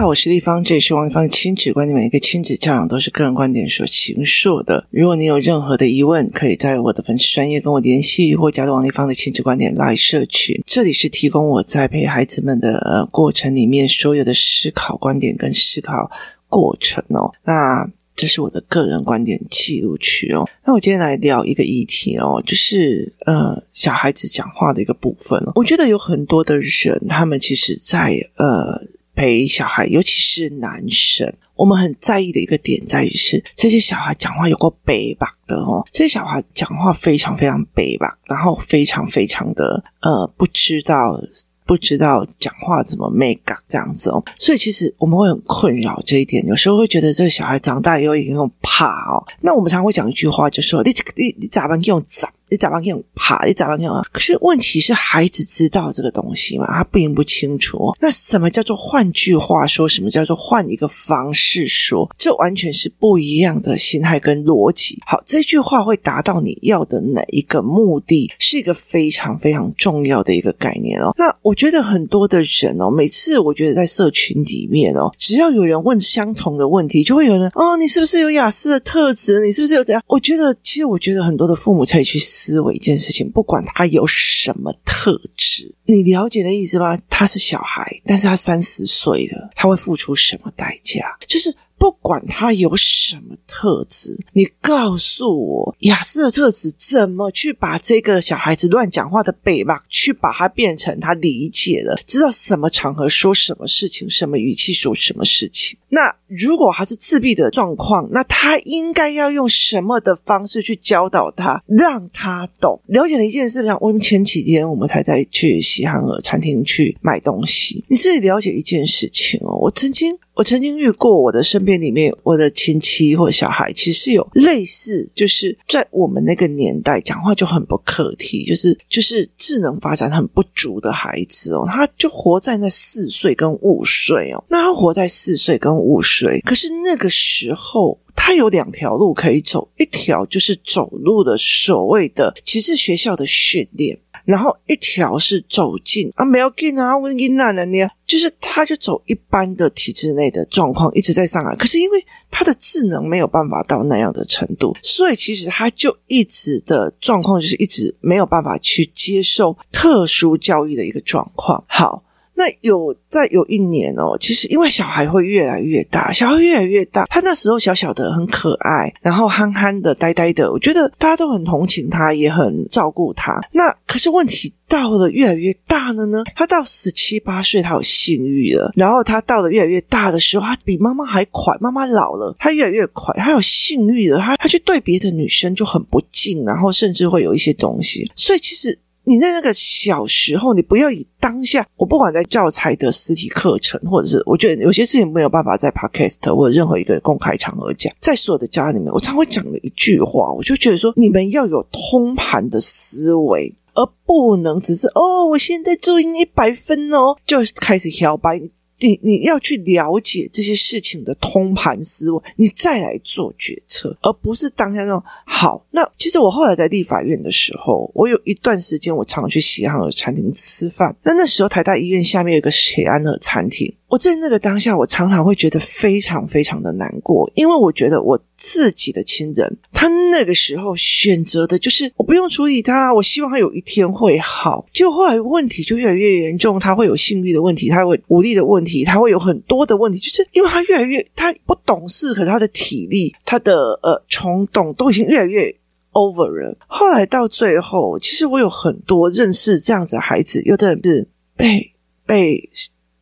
好，我是丽芳，这里是王立芳的亲子观点。每一个亲子教养都是个人观点所形塑的。如果你有任何的疑问，可以在我的粉丝专业跟我联系，或加入王立芳的亲子观点来社群。这里是提供我在陪孩子们的呃过程里面所有的思考观点跟思考过程哦。那这是我的个人观点记录区哦。那我今天来聊一个议题哦，就是呃小孩子讲话的一个部分。我觉得有很多的人，他们其实在呃。陪小孩，尤其是男生，我们很在意的一个点在于是这些小孩讲话有够北吧的哦，这些小孩讲话非常非常北吧，然后非常非常的呃不知道不知道讲话怎么 make up 这样子哦，所以其实我们会很困扰这一点，有时候会觉得这个小孩长大以后也很怕哦。那我们常会讲一句话，就说你你你咋办？给我长。你咋办？用爬？你咋办？用啊？可是问题是，孩子知道这个东西吗？他并不清楚。那什么叫做换句话说？什么叫做换一个方式说？这完全是不一样的心态跟逻辑。好，这句话会达到你要的哪一个目的？是一个非常非常重要的一个概念哦。那我觉得很多的人哦，每次我觉得在社群里面哦，只要有人问相同的问题，就会有人哦，你是不是有雅思的特质？你是不是有怎样？我觉得，其实我觉得很多的父母可以去。思思维一件事情，不管他有什么特质，你了解的意思吗？他是小孩，但是他三十岁了，他会付出什么代价？就是。不管他有什么特质，你告诉我亚斯的特质怎么去把这个小孩子乱讲话的背吧，去把它变成他理解了，知道什么场合说什么事情，什么语气说什么事情。那如果他是自闭的状况，那他应该要用什么的方式去教导他，让他懂？了解了一件事情，我们前几天我们才在去喜憨儿餐厅去买东西，你自己了解一件事情哦，我曾经。我曾经遇过我的身边里面，我的亲戚或小孩，其实有类似，就是在我们那个年代讲话就很不客气，就是就是智能发展很不足的孩子哦，他就活在那四岁跟五岁哦，那他活在四岁跟五岁，可是那个时候他有两条路可以走，一条就是走路的所谓的，其实学校的训练。然后一条是走进啊，没有进啊，温音那的呢，就是他就走一般的体制内的状况一直在上海，可是因为他的智能没有办法到那样的程度，所以其实他就一直的状况就是一直没有办法去接受特殊教育的一个状况。好。那有在有一年哦，其实因为小孩会越来越大，小孩越来越大，他那时候小小的很可爱，然后憨憨的、呆呆的，我觉得大家都很同情他，也很照顾他。那可是问题到了越来越大了呢，他到十七八岁，他有性欲了，然后他到了越来越大的时候，他比妈妈还快，妈妈老了，他越来越快，他有性欲了，他他去对别的女生就很不敬，然后甚至会有一些东西，所以其实。你在那个小时候，你不要以当下，我不管在教材的实体课程，或者是我觉得有些事情没有办法在 podcast 或者任何一个公开场合讲，在所有的家里面，我常会讲的一句话，我就觉得说，你们要有通盘的思维，而不能只是哦，我现在注音一百分哦，就开始摇摆。你你要去了解这些事情的通盘思维，你再来做决策，而不是当下那种好。那其实我后来在立法院的时候，我有一段时间我常去喜安和餐厅吃饭。那那时候台大医院下面有个喜安和餐厅。我在那个当下，我常常会觉得非常非常的难过，因为我觉得我自己的亲人，他那个时候选择的就是我不用处理他，我希望他有一天会好。结果后来问题就越来越严重，他会有性欲的问题，他会无力的问题，他会有很多的问题，就是因为他越来越他不懂事，可是他的体力、他的呃冲动都已经越来越 over 了。后来到最后，其实我有很多认识这样子的孩子，有的人是被被。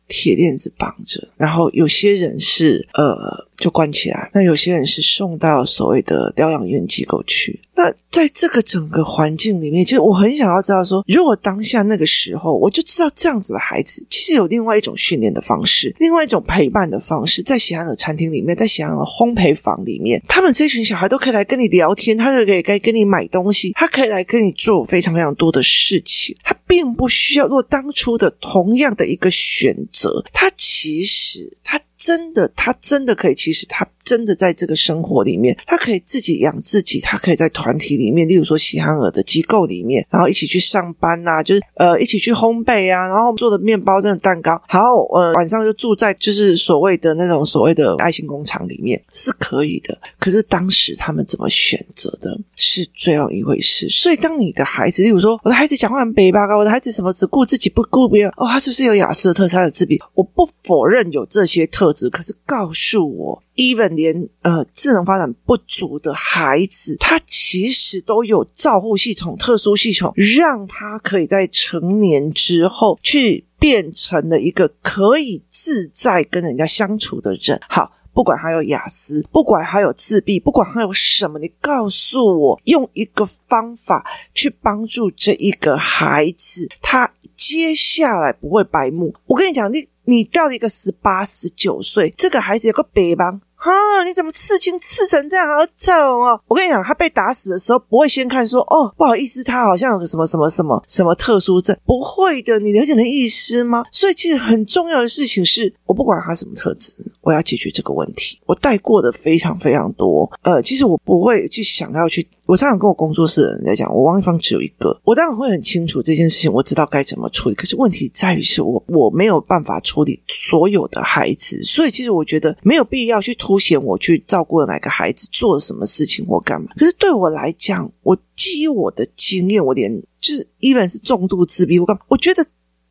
铁链子绑着，然后有些人是呃就关起来，那有些人是送到所谓的疗养院机构去。那在这个整个环境里面，其实我很想要知道说，如果当下那个时候，我就知道这样子的孩子，其实有另外一种训练的方式，另外一种陪伴的方式，在喜憨儿餐厅里面，在喜憨儿烘焙房里面，他们这群小孩都可以来跟你聊天，他就可以来跟你买东西，他可以来跟你做非常非常多的事情，他并不需要。如果当初的同样的一个选择，他其实他真的，他真的可以，其实他。真的在这个生活里面，他可以自己养自己，他可以在团体里面，例如说喜憨儿的机构里面，然后一起去上班呐、就是呃一起去烘焙啊，然后做的面包、真的蛋糕，好，呃晚上就住在就是所谓的那种所谓的爱心工厂里面是可以的。可是当时他们怎么选择的，是最后一回事。所以当你的孩子，例如说我的孩子讲话很北巴高，我的孩子什么只顾自己不顾别人，哦，他是不是有雅斯的特质的自闭？我不否认有这些特质，可是告诉我。Even 连呃智能发展不足的孩子，他其实都有照护系统、特殊系统，让他可以在成年之后去变成了一个可以自在跟人家相处的人。好，不管他有雅思，不管他有自闭，不管他有什么，你告诉我，用一个方法去帮助这一个孩子，他接下来不会白目。我跟你讲，你你到了一个十八、十九岁，这个孩子有个白帮。哈，你怎么刺青刺成这样，好丑哦！我跟你讲，他被打死的时候不会先看说，哦，不好意思，他好像有个什么什么什么什么特殊症，不会的，你了解那意思吗？所以其实很重要的事情是，我不管他什么特质，我要解决这个问题。我带过的非常非常多，呃，其实我不会去想要去。我常常跟我工作室的人在讲，我王一芳只有一个，我当然会很清楚这件事情，我知道该怎么处理。可是问题在于是我我没有办法处理所有的孩子，所以其实我觉得没有必要去凸显我去照顾了哪个孩子做了什么事情或干嘛。可是对我来讲，我基于我的经验，我连就是 even 是重度自闭，我干嘛？我觉得。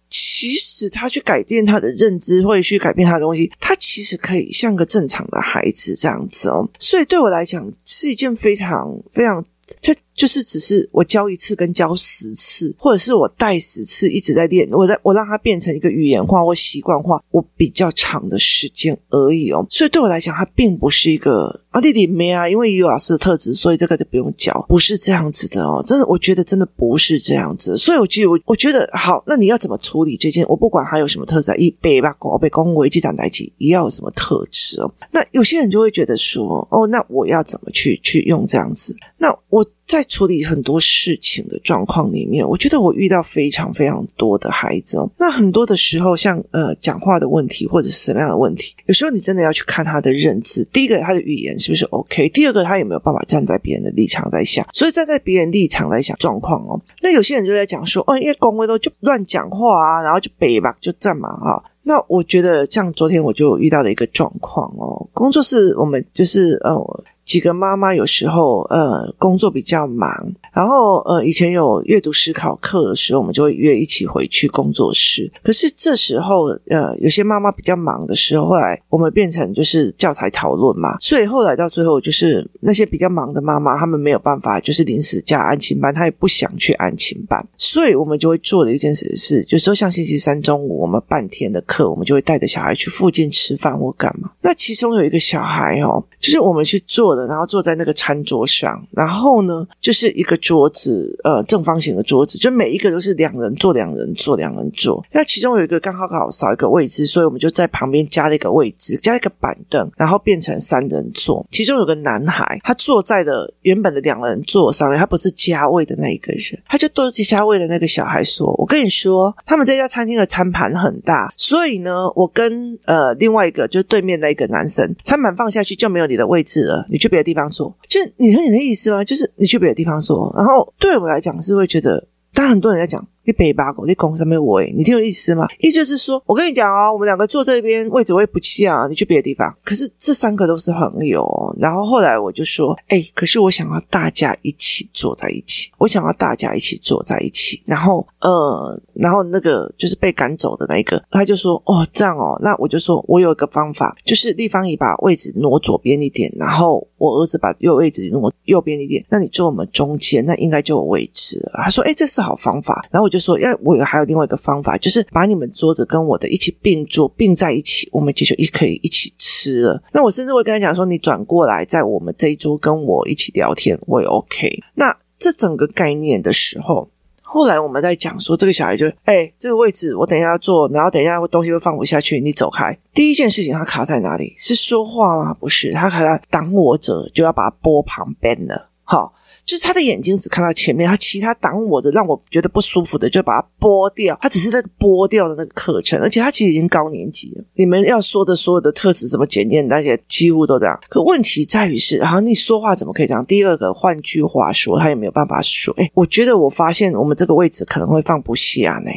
其实他去改变他的认知，或者去改变他的东西，他其实可以像个正常的孩子这样子哦。所以对我来讲，是一件非常非常就。就是只是我教一次跟教十次，或者是我带十次一直在练，我在我让它变成一个语言化或习惯化，我比较长的时间而已哦。所以对我来讲，它并不是一个啊弟弟没啊，因为有老师的特质，所以这个就不用教，不是这样子的哦。真的，我觉得真的不是这样子。所以我其实我我觉得好，那你要怎么处理这件？我不管他有什么特质，一背吧，我被公维机长代起，也要有什么特质哦。那有些人就会觉得说，哦，那我要怎么去去用这样子？那我。在处理很多事情的状况里面，我觉得我遇到非常非常多的孩子哦。那很多的时候，像呃讲话的问题或者什么样的问题，有时候你真的要去看他的认知。第一个，他的语言是不是 OK？第二个，他有没有办法站在别人的立场在想？所以站在别人立场来想状况哦。那有些人就在讲说，哦，因为公会都就乱讲话啊，然后就北吧，就这嘛哈。那我觉得，像昨天我就遇到的一个状况哦，工作室我们就是呃。几个妈妈有时候呃工作比较忙，然后呃以前有阅读思考课的时候，我们就会约一起回去工作室。可是这时候呃有些妈妈比较忙的时候，后来我们变成就是教材讨论嘛，所以后来到最后就是那些比较忙的妈妈，她们没有办法就是临时加安亲班，她也不想去安亲班，所以我们就会做的一件事是，就是说像星期三中午我们半天的课，我们就会带着小孩去附近吃饭或干嘛。那其中有一个小孩哦，就是我们去做。然后坐在那个餐桌上，然后呢，就是一个桌子，呃，正方形的桌子，就每一个都是两人坐，两人坐，两人坐。那其中有一个刚好刚好少一个位置，所以我们就在旁边加了一个位置，加一个板凳，然后变成三人座。其中有个男孩，他坐在了原本的两人座上面，他不是加位的那一个人，他就对着加位的那个小孩说：“我跟你说，他们这家餐厅的餐盘很大，所以呢，我跟呃另外一个就是对面那个男生，餐盘放下去就没有你的位置了，你”别的地方说，就你和你的意思吗？就是你去别的地方说，然后对我来讲是会觉得，当然很多人在讲。你北八狗，你拱上面我诶，你听我意思吗？意思就是说，我跟你讲哦，我们两个坐这边位置我也不啊，你去别的地方。可是这三个都是朋友，然后后来我就说，哎，可是我想要大家一起坐在一起，我想要大家一起坐在一起。然后，呃，然后那个就是被赶走的那一个，他就说，哦，这样哦，那我就说我有一个方法，就是立方体把位置挪左边一点，然后我儿子把右位置挪右边一点，那你坐我们中间，那应该就有位置了。他说，哎，这是好方法。然后我就。说要我还有另外一个方法，就是把你们桌子跟我的一起并桌并在一起，我们就就一可以一起吃了。那我甚至会跟他讲说，你转过来在我们这一桌跟我一起聊天，我也 OK。那这整个概念的时候，后来我们在讲说，这个小孩就哎、这个位置我等一下要坐，然后等一下东西会放不下去，你走开。第一件事情他卡在哪里？是说话吗？不是，他卡在挡我者就要把它拨旁边了。好。就是他的眼睛只看到前面，他其他挡我的让我觉得不舒服的就把它剥掉。他只是那个剥掉的那个课程，而且他其实已经高年级了。你们要说的所有的特质怎么检验，那些几乎都这样。可问题在于是，然后你说话怎么可以这样？第二个，换句话说，他也没有办法说。哎，我觉得我发现我们这个位置可能会放不下呢。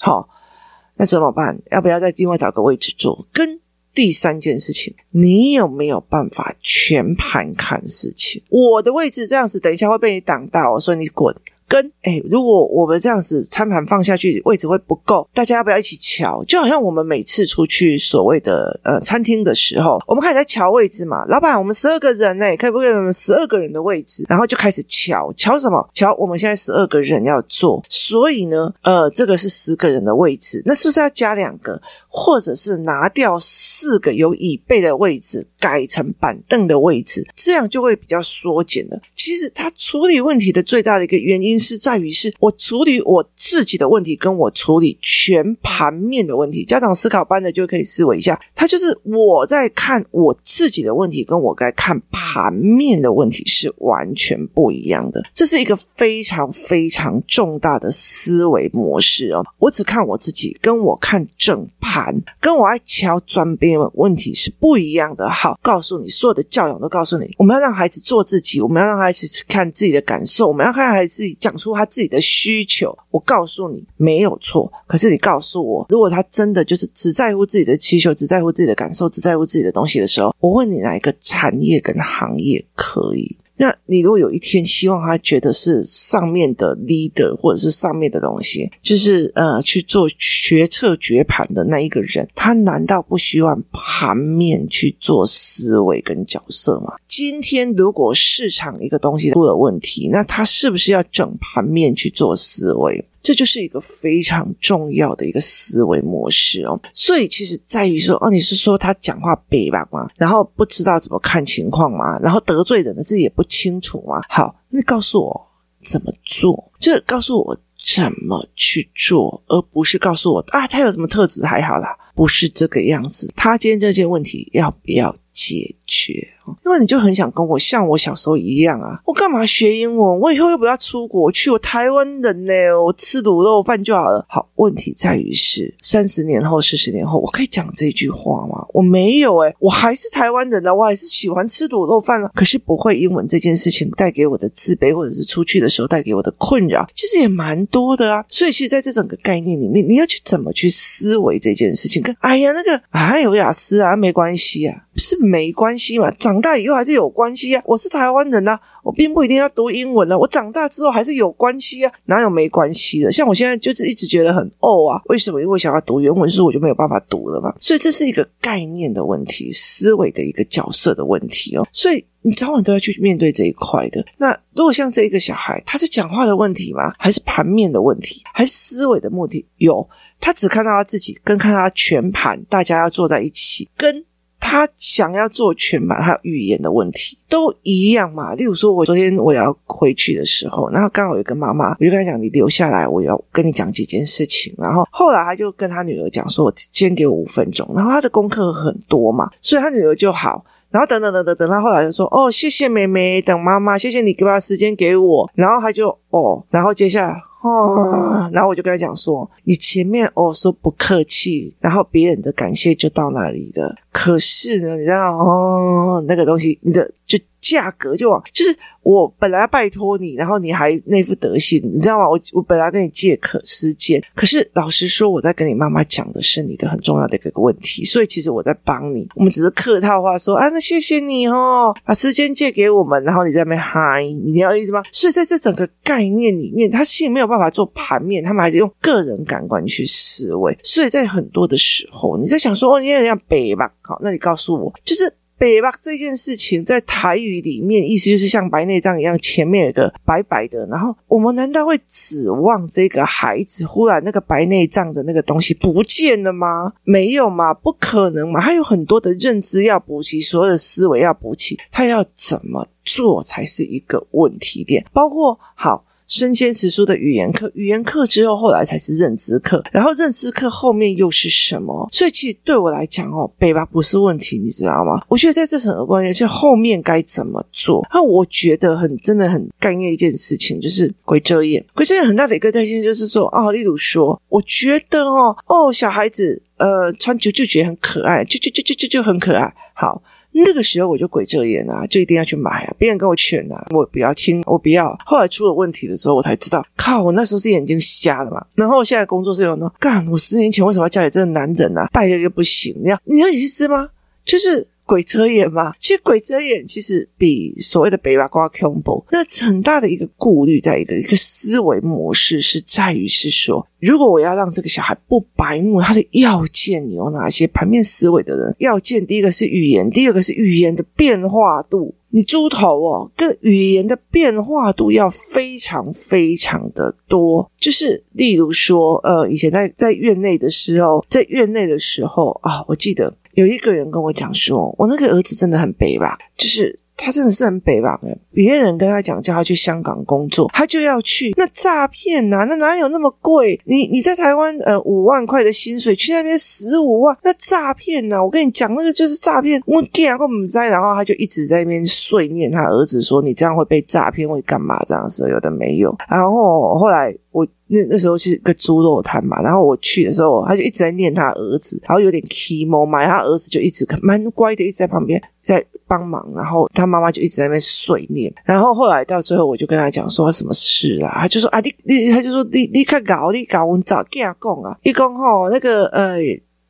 好，那怎么办？要不要再另外找个位置坐？跟第三件事情，你有没有办法全盘看事情？我的位置这样子，等一下会被你挡到，所以你滚。跟哎，如果我们这样子餐盘放下去，位置会不够，大家要不要一起瞧？就好像我们每次出去所谓的呃餐厅的时候，我们开始在瞧位置嘛。老板，我们十二个人呢，可以不可以我们十二个人的位置？然后就开始瞧瞧什么？瞧我们现在十二个人要坐，所以呢，呃，这个是十个人的位置，那是不是要加两个，或者是拿掉四个有椅背的位置，改成板凳的位置，这样就会比较缩减了。其实他处理问题的最大的一个原因是在于，是我处理我自己的问题，跟我处理全盘面的问题。家长思考班的就可以思维一下，他就是我在看我自己的问题，跟我该看盘面的问题是完全不一样的。这是一个非常非常重大的思维模式哦。我只看我自己，跟我看整盘，跟我爱敲砖边问题是不一样的。好，告诉你，所有的教养都告诉你，我们要让孩子做自己，我们要让孩子。看自己的感受，我们要看孩子自己讲出他自己的需求。我告诉你没有错，可是你告诉我，如果他真的就是只在乎自己的需求，只在乎自己的感受，只在乎自己的东西的时候，我问你哪一个产业跟行业可以？那你如果有一天希望他觉得是上面的 leader 或者是上面的东西，就是呃去做决策决盘的那一个人，他难道不希望盘面去做思维跟角色吗？今天如果市场一个东西出了问题，那他是不是要整盘面去做思维？这就是一个非常重要的一个思维模式哦，所以其实在于说，哦，你是说他讲话北吧吗？然后不知道怎么看情况吗？然后得罪人的自己也不清楚吗？好，那告诉我怎么做，就告诉我怎么去做，而不是告诉我啊，他有什么特质还好啦，不是这个样子。他今天这些问题要不要解学？因为你就很想跟我像我小时候一样啊，我干嘛学英文？我以后又不要出国去，我台湾人呢，我吃卤肉饭就好了。好，问题在于是三十年后、四十年后，我可以讲这句话吗？我没有诶，我还是台湾人呢，我还是喜欢吃卤肉饭啊。可是不会英文这件事情带给我的自卑，或者是出去的时候带给我的困扰，其实也蛮多的啊。所以其实在这整个概念里面，你要去怎么去思维这件事情？跟哎呀那个啊有雅思啊没关系啊，是没关系嘛？长大以后。还是有关系啊！我是台湾人呐、啊，我并不一定要读英文了、啊。我长大之后还是有关系啊，哪有没关系的？像我现在就是一直觉得很哦啊，为什么？因为我想要读原文书，我就没有办法读了嘛。所以这是一个概念的问题，思维的一个角色的问题哦。所以你早晚都要去面对这一块的。那如果像这一个小孩，他是讲话的问题吗？还是盘面的问题？还是思维的问题？有，他只看到他自己，跟看到他全盘，大家要坐在一起，跟。他想要做全盘，还有语言的问题都一样嘛？例如说，我昨天我要回去的时候，然后刚好有一个妈妈，我就跟他讲：“你留下来，我要跟你讲几件事情。”然后后来他就跟他女儿讲说：“我先给我五分钟。”然后他的功课很多嘛，所以他女儿就好。然后等等等等等，他后来就说：“哦，谢谢妹妹，等妈妈，谢谢你给把时间给我。”然后他就哦，然后接下来。哦，然后我就跟他讲说，你前面哦说不客气，然后别人的感谢就到那里了。可是呢，你知道哦，那个东西，你的就。价格就往，就是我本来要拜托你，然后你还那副德行，你知道吗？我我本来跟你借可时间，可是老实说，我在跟你妈妈讲的是你的很重要的一个问题，所以其实我在帮你。我们只是客套话说啊，那谢谢你哦，把时间借给我们，然后你在那边嗨，你要意思吗？所以在这整个概念里面，他其实没有办法做盘面，他们还是用个人感官去思维。所以在很多的时候，你在想说哦，你也要北吧？好，那你告诉我，就是。北吧这件事情在台语里面，意思就是像白内障一样，前面有个白白的。然后我们难道会指望这个孩子忽然那个白内障的那个东西不见了吗？没有嘛，不可能嘛。他有很多的认知要补齐，所有的思维要补齐，他要怎么做才是一个问题点？包括好。身先词书的语言课，语言课之后后来才是认知课，然后认知课后面又是什么？所以其实对我来讲哦，北吧不是问题，你知道吗？我觉得在这层关系，就后面该怎么做？那我觉得很真的很概念一件事情，就是鬼遮眼。鬼遮眼很大的一个担心就是说，哦，例如说，我觉得哦哦，小孩子呃穿就就觉得很可爱，就就就就就就很可爱，好。那个时候我就鬼遮眼啊，就一定要去买啊！别人跟我劝啊，我不要听，我不要。后来出了问题的时候，我才知道，靠！我那时候是眼睛瞎了嘛。然后我现在工作是有呢，干！我十年前为什么要嫁给这个男人呢？败了又不行，你要你要意思吗？就是。鬼遮眼嘛，其实鬼遮眼其实比所谓的北八卦恐怖。那很大的一个顾虑，在一个一个思维模式是在于是说，如果我要让这个小孩不白目，他的要件有哪些？盘面思维的人要件，第一个是语言，第二个是语言的变化度。你猪头哦，跟语言的变化度要非常非常的多。就是例如说，呃，以前在在院内的时候，在院内的时候啊，我记得。有一个人跟我讲说，我那个儿子真的很悲吧，就是他真的是很北吧。别人跟他讲叫他去香港工作，他就要去。那诈骗呐，那哪有那么贵？你你在台湾呃五万块的薪水，去那边十五万，那诈骗呐！我跟你讲，那个就是诈骗。我干然后我们在，然后他就一直在那边碎念他儿子说：“你这样会被诈骗，会干嘛？这样子有的没有。”然后后来我。那那时候是个猪肉摊嘛，然后我去的时候，他就一直在念他儿子，然后有点 emo 嘛，他儿子就一直蛮乖的，一直在旁边在帮忙，然后他妈妈就一直在那边碎念，然后后来到最后，我就跟他讲说什么事啊，他就说啊，你你，他就说你你看搞你搞，我早跟他讲啊，一讲吼那个呃。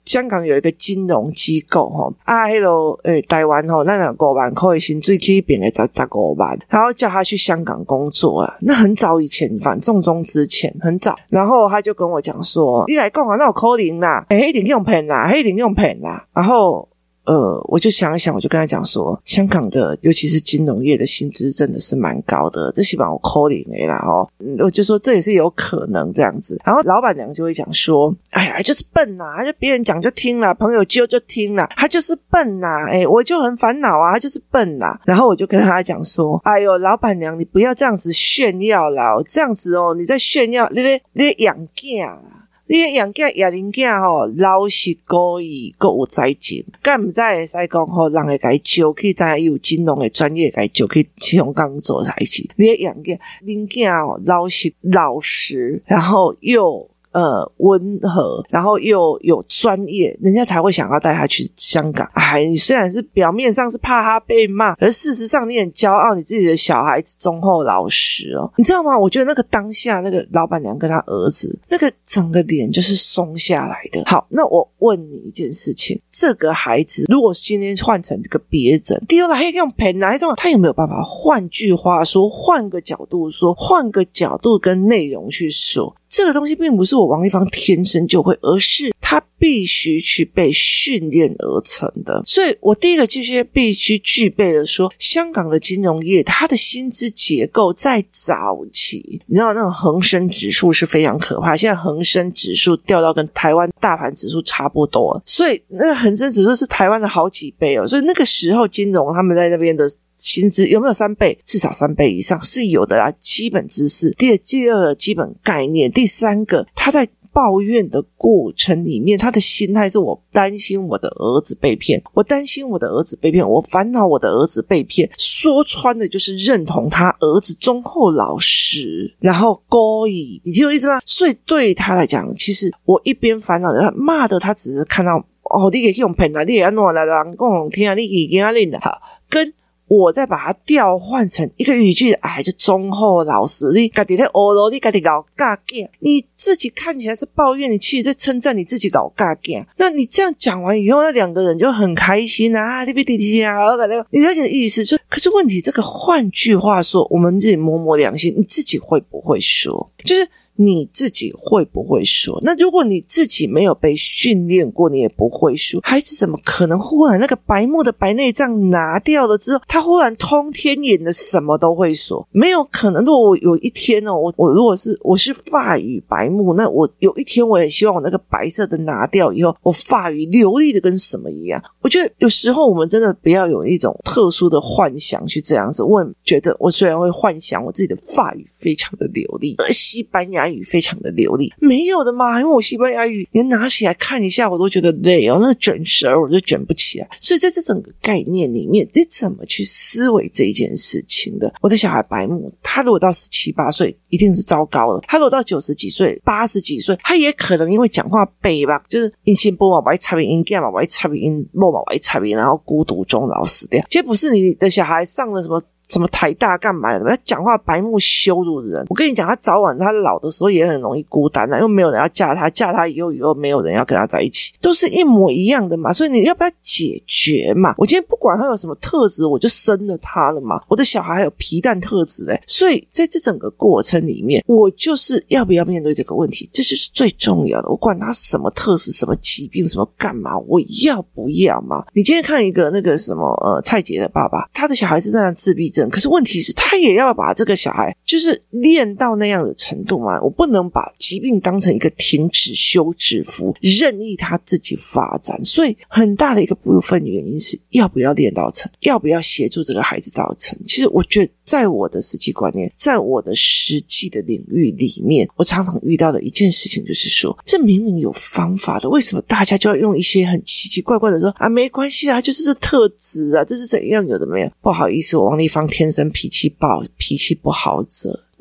香港有一个金融机构，吼啊，迄个诶，台湾吼，那两个万块薪水去变个十十五万，然后叫他去香港工作啊。那很早以前，反送中之前很早，然后他就跟我讲说：“你来讲啊，那有可能啦，诶，一定用骗啦，一定用骗啦。”然后。呃，我就想一想，我就跟他讲说，香港的尤其是金融业的薪资真的是蛮高的，这起码我 calling 诶啦哦，我就说这也是有可能这样子。然后老板娘就会讲说，哎呀，就是笨呐、啊，就别人讲就听了，朋友揪就听了，他就是笨呐、啊，我就很烦恼啊，他就是笨呐、啊。然后我就跟他讲说，哎呦，老板娘，你不要这样子炫耀啦，这样子哦，你在炫耀，你在你在养囝。你养囝养恁囝吼，老实故意，阁有才情，干毋知会使讲吼，人会甲伊招去，知影伊有金融诶专业，甲伊招去香港做代志。你养囝恁囝吼，老实老实，然后又。呃，温和，然后又有专业，人家才会想要带他去香港。哎，你虽然是表面上是怕他被骂，而事实上你很骄傲，你自己的小孩子忠厚老实哦，你知道吗？我觉得那个当下，那个老板娘跟他儿子，那个整个脸就是松下来的。好，那我问你一件事情：这个孩子如果今天换成这个别人，第二个还用骗来说，他有没有办法？换句话说，换个角度说，换个角度跟内容去说。这个东西并不是我王丽芳天生就会，而是他必须去被训练而成的。所以我第一个就是必须具备的说，香港的金融业它的薪资结构在早期，你知道那种恒生指数是非常可怕，现在恒生指数掉到跟台湾大盘指数差不多，所以那个恒生指数是台湾的好几倍哦。所以那个时候金融他们在那边的。薪资有没有三倍？至少三倍以上是有的啦。基本知识，第二，第二个基本概念，第三个，他在抱怨的过程里面，他的心态是我担心我的儿子被骗，我担心我的儿子被骗，我烦恼我的儿子被骗。说穿的就是认同他儿子忠厚老实，然后勾引，你听我意思吗？所以对他来讲，其实我一边烦恼他骂的，他只是看到哦，你给用骗啊，你给安诺来人讲听啊，你给给他认的好跟。我再把它调换成一个语句，哎，就忠厚老实。你家己在欧罗，你家己搞尬劲，你自己看起来是抱怨，你其实在称赞你自己搞尬劲。那你这样讲完以后，那两个人就很开心啊，你别提啊，我感觉你了解的意思就，可是问题，这个换句话说，我们自己摸摸良心，你自己会不会说？就是。你自己会不会说？那如果你自己没有被训练过，你也不会说，孩子怎么可能忽然那个白目的白内障拿掉了之后，他忽然通天眼的什么都会说？没有可能。如果我有一天哦，我我如果是我是发语白目，那我有一天我也希望我那个白色的拿掉以后，我发语流利的跟什么一样？我觉得有时候我们真的不要有一种特殊的幻想去这样子。我觉得我虽然会幻想我自己的发语非常的流利，而西班牙语非常的流利，没有的嘛，因为我西班牙语连拿起来看一下我都觉得累哦，那个卷舌我就卷不起来。所以在这整个概念里面，你怎么去思维这一件事情的？我的小孩白目，他如果到十七八岁，一定是糟糕了；他如果到九十几岁、八十几岁，他也可能因为讲话背吧，就是音信不嘛，我一插鼻音，干嘛我一插鼻音，莫嘛我一插鼻，然后孤独终老死掉。其实不是你的小孩上了什么。什么台大干嘛的？他讲话白目羞辱人。我跟你讲，他早晚他老的时候也很容易孤单啊，因为没有人要嫁他，嫁他以后以后没有人要跟他在一起，都是一模一样的嘛。所以你要不要解决嘛？我今天不管他有什么特质，我就生了他了嘛。我的小孩还有皮蛋特质嘞，所以在这整个过程里面，我就是要不要面对这个问题，这就是最重要的。我管他什么特质、什么疾病、什么干嘛，我要不要嘛？你今天看一个那个什么呃蔡杰的爸爸，他的小孩是这样自闭症。可是问题是，他也要把这个小孩就是练到那样的程度嘛？我不能把疾病当成一个停止休止符，任意他自己发展。所以很大的一个部分原因是要不要练到成，要不要协助这个孩子到成。其实我觉得，在我的实际观念，在我的实际的领域里面，我常常遇到的一件事情就是说，这明明有方法的，为什么大家就要用一些很奇奇怪怪的说啊？没关系啊，就是这特质啊，这是怎样？有的没有？不好意思，我王丽芳。天生脾气暴，脾气不好，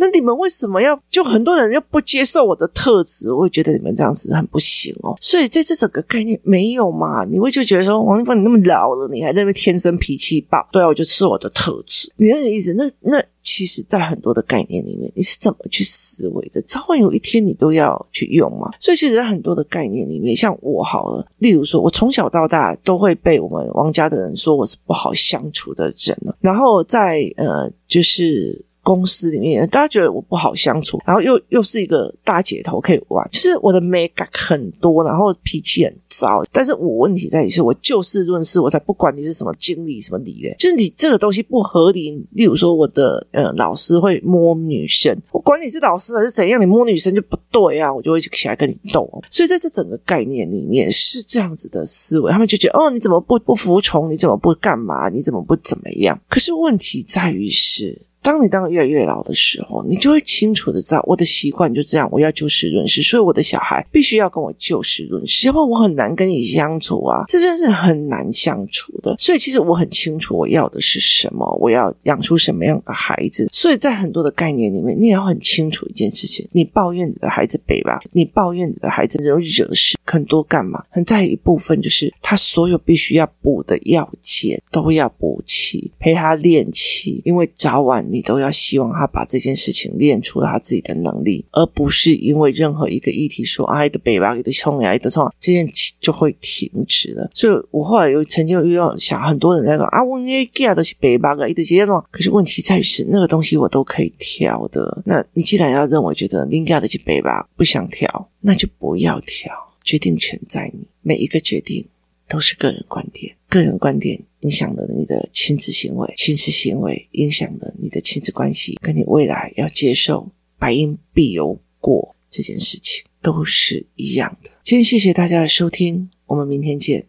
那你们为什么要？就很多人又不接受我的特质，我会觉得你们这样子很不行哦。所以在这整个概念没有嘛？你会就觉得说，王一峰你那么老了，你还认为天生脾气暴？对啊，我就是我的特质。你那个意思？那那。其实，在很多的概念里面，你是怎么去思维的？早晚有一天你都要去用嘛。所以，其实，在很多的概念里面，像我好了，例如说，我从小到大都会被我们王家的人说我是不好相处的人。然后在呃，就是。公司里面，大家觉得我不好相处，然后又又是一个大姐头可以玩，就是我的美感很多，然后脾气很糟。但是我问题在于是，我就事论事，我才不管你是什么经理什么理的，就是你这个东西不合理。例如说，我的呃老师会摸女生，我管你是老师还是怎样，你摸女生就不对啊，我就会起来跟你斗。所以在这整个概念里面是这样子的思维，他们就觉得哦，你怎么不不服从？你怎么不干嘛？你怎么不怎么样？可是问题在于是。当你当越来越老的时候，你就会清楚的知道，我的习惯就这样，我要就事论事，所以我的小孩必须要跟我就事论事，要不然我很难跟你相处啊，这真是很难相处的。所以其实我很清楚我要的是什么，我要养出什么样的孩子。所以在很多的概念里面，你也要很清楚一件事情：你抱怨你的孩子北吧，你抱怨你的孩子容易惹事，很多干嘛？很在意一部分就是他所有必须要补的要件都要补齐，陪他练气，因为早晚。你都要希望他把这件事情练出他自己的能力，而不是因为任何一个议题说啊，你的北吧，你的冲呀，你的冲，这件就会停止了。所以我后来又曾经有遇到想很多人在说啊，我那个都是北吧，一直接弄。可是问题在于是那个东西我都可以调的。那你既然要认为觉得应该的去北吧，不想调，那就不要调，决定权在你，每一个决定。都是个人观点，个人观点影响了你的亲子行为，亲子行为影响了你的亲子关系，跟你未来要接受百因必有果这件事情都是一样的。今天谢谢大家的收听，我们明天见。